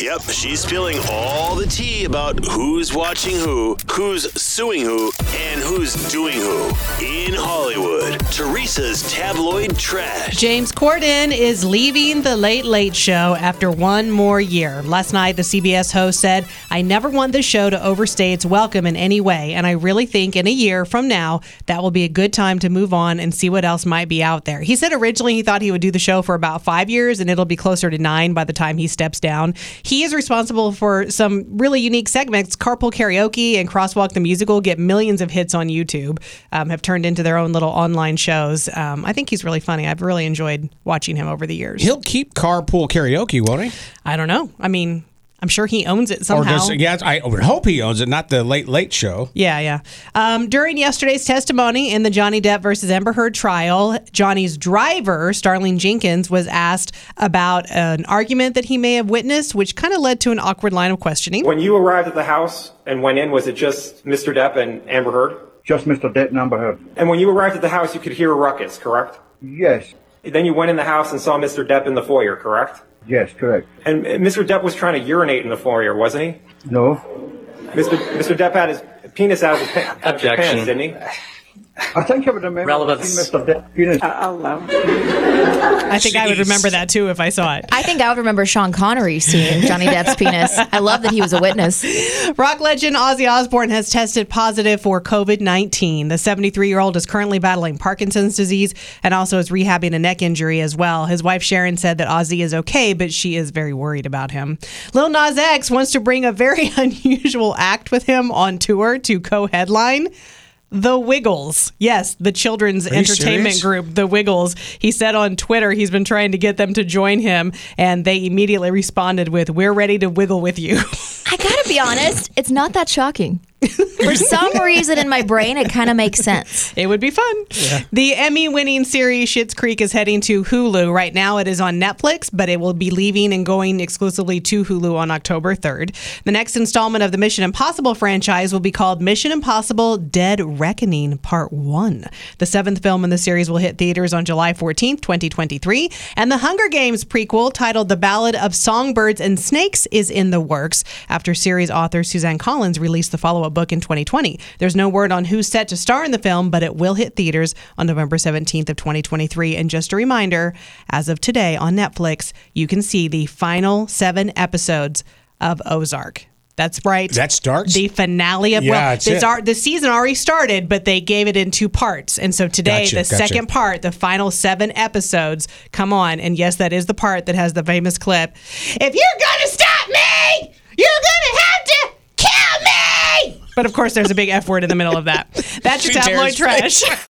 Yep, she's spilling all the tea about who's watching who, who's suing who, and who's doing who. In Hollywood, Teresa's tabloid trash. James Corden is leaving The Late Late Show after one more year. Last night, the CBS host said, I never want the show to overstay its welcome in any way, and I really think in a year from now, that will be a good time to move on and see what else might be out there. He said originally he thought he would do the show for about five years, and it'll be closer to nine by the time he steps down. He is responsible for some really unique segments. Carpool Karaoke and Crosswalk the Musical get millions of hits on YouTube, um, have turned into their own little online shows. Um, I think he's really funny. I've really enjoyed watching him over the years. He'll keep carpool karaoke, won't he? I don't know. I mean, I'm sure he owns it Or somehow. does yeah? I would hope he owns it, not the late late show. Yeah, yeah. Um, during yesterday's testimony in the Johnny Depp versus Amber Heard trial, Johnny's driver, Starling Jenkins, was asked about an argument that he may have witnessed, which kind of led to an awkward line of questioning. When you arrived at the house and went in, was it just Mr. Depp and Amber Heard? Just Mr. Depp and Amber Heard. And when you arrived at the house, you could hear a ruckus, correct? Yes, Then you went in the house and saw Mr. Depp in the foyer, correct? Yes, correct. And Mr. Depp was trying to urinate in the foyer, wasn't he? No, Mr. Mr. Depp had his penis out of his, pa- out of his Objection. pants, didn't he? I think I would remember Relevance. seeing Mr. Depp penis. I think I would remember that too if I saw it. I think I would remember Sean Connery seeing Johnny Depp's penis. I love that he was a witness. Rock legend Ozzy Osbourne has tested positive for COVID 19. The 73 year old is currently battling Parkinson's disease and also is rehabbing a neck injury as well. His wife Sharon said that Ozzy is okay, but she is very worried about him. Lil Nas X wants to bring a very unusual act with him on tour to co headline. The Wiggles. Yes, the children's you entertainment serious? group, The Wiggles. He said on Twitter he's been trying to get them to join him, and they immediately responded with, We're ready to wiggle with you. I gotta be honest, it's not that shocking. For some reason in my brain, it kind of makes sense. It would be fun. The Emmy winning series Schitt's Creek is heading to Hulu. Right now it is on Netflix, but it will be leaving and going exclusively to Hulu on October 3rd. The next installment of the Mission Impossible franchise will be called Mission Impossible Dead Reckoning Part 1. The seventh film in the series will hit theaters on July 14th, 2023. And the Hunger Games prequel titled The Ballad of Songbirds and Snakes is in the works after series author Suzanne Collins released the follow up book in 2020. There's no word on who's set to star in the film, but it will hit theaters on November 17th of 2023. And just a reminder, as of today on Netflix, you can see the final seven episodes of Ozark. That's right. That starts? the finale of Yeah, well, this it. the season already started, but they gave it in two parts. And so today, Gotcha, the gotcha. second part, the final seven episodes, come on. And yes, that is the part that has the famous clip. If you're gonna stop me, you're gonna have to kill me. But of course, there's a big F word in the middle of that. That's your tabloid trash.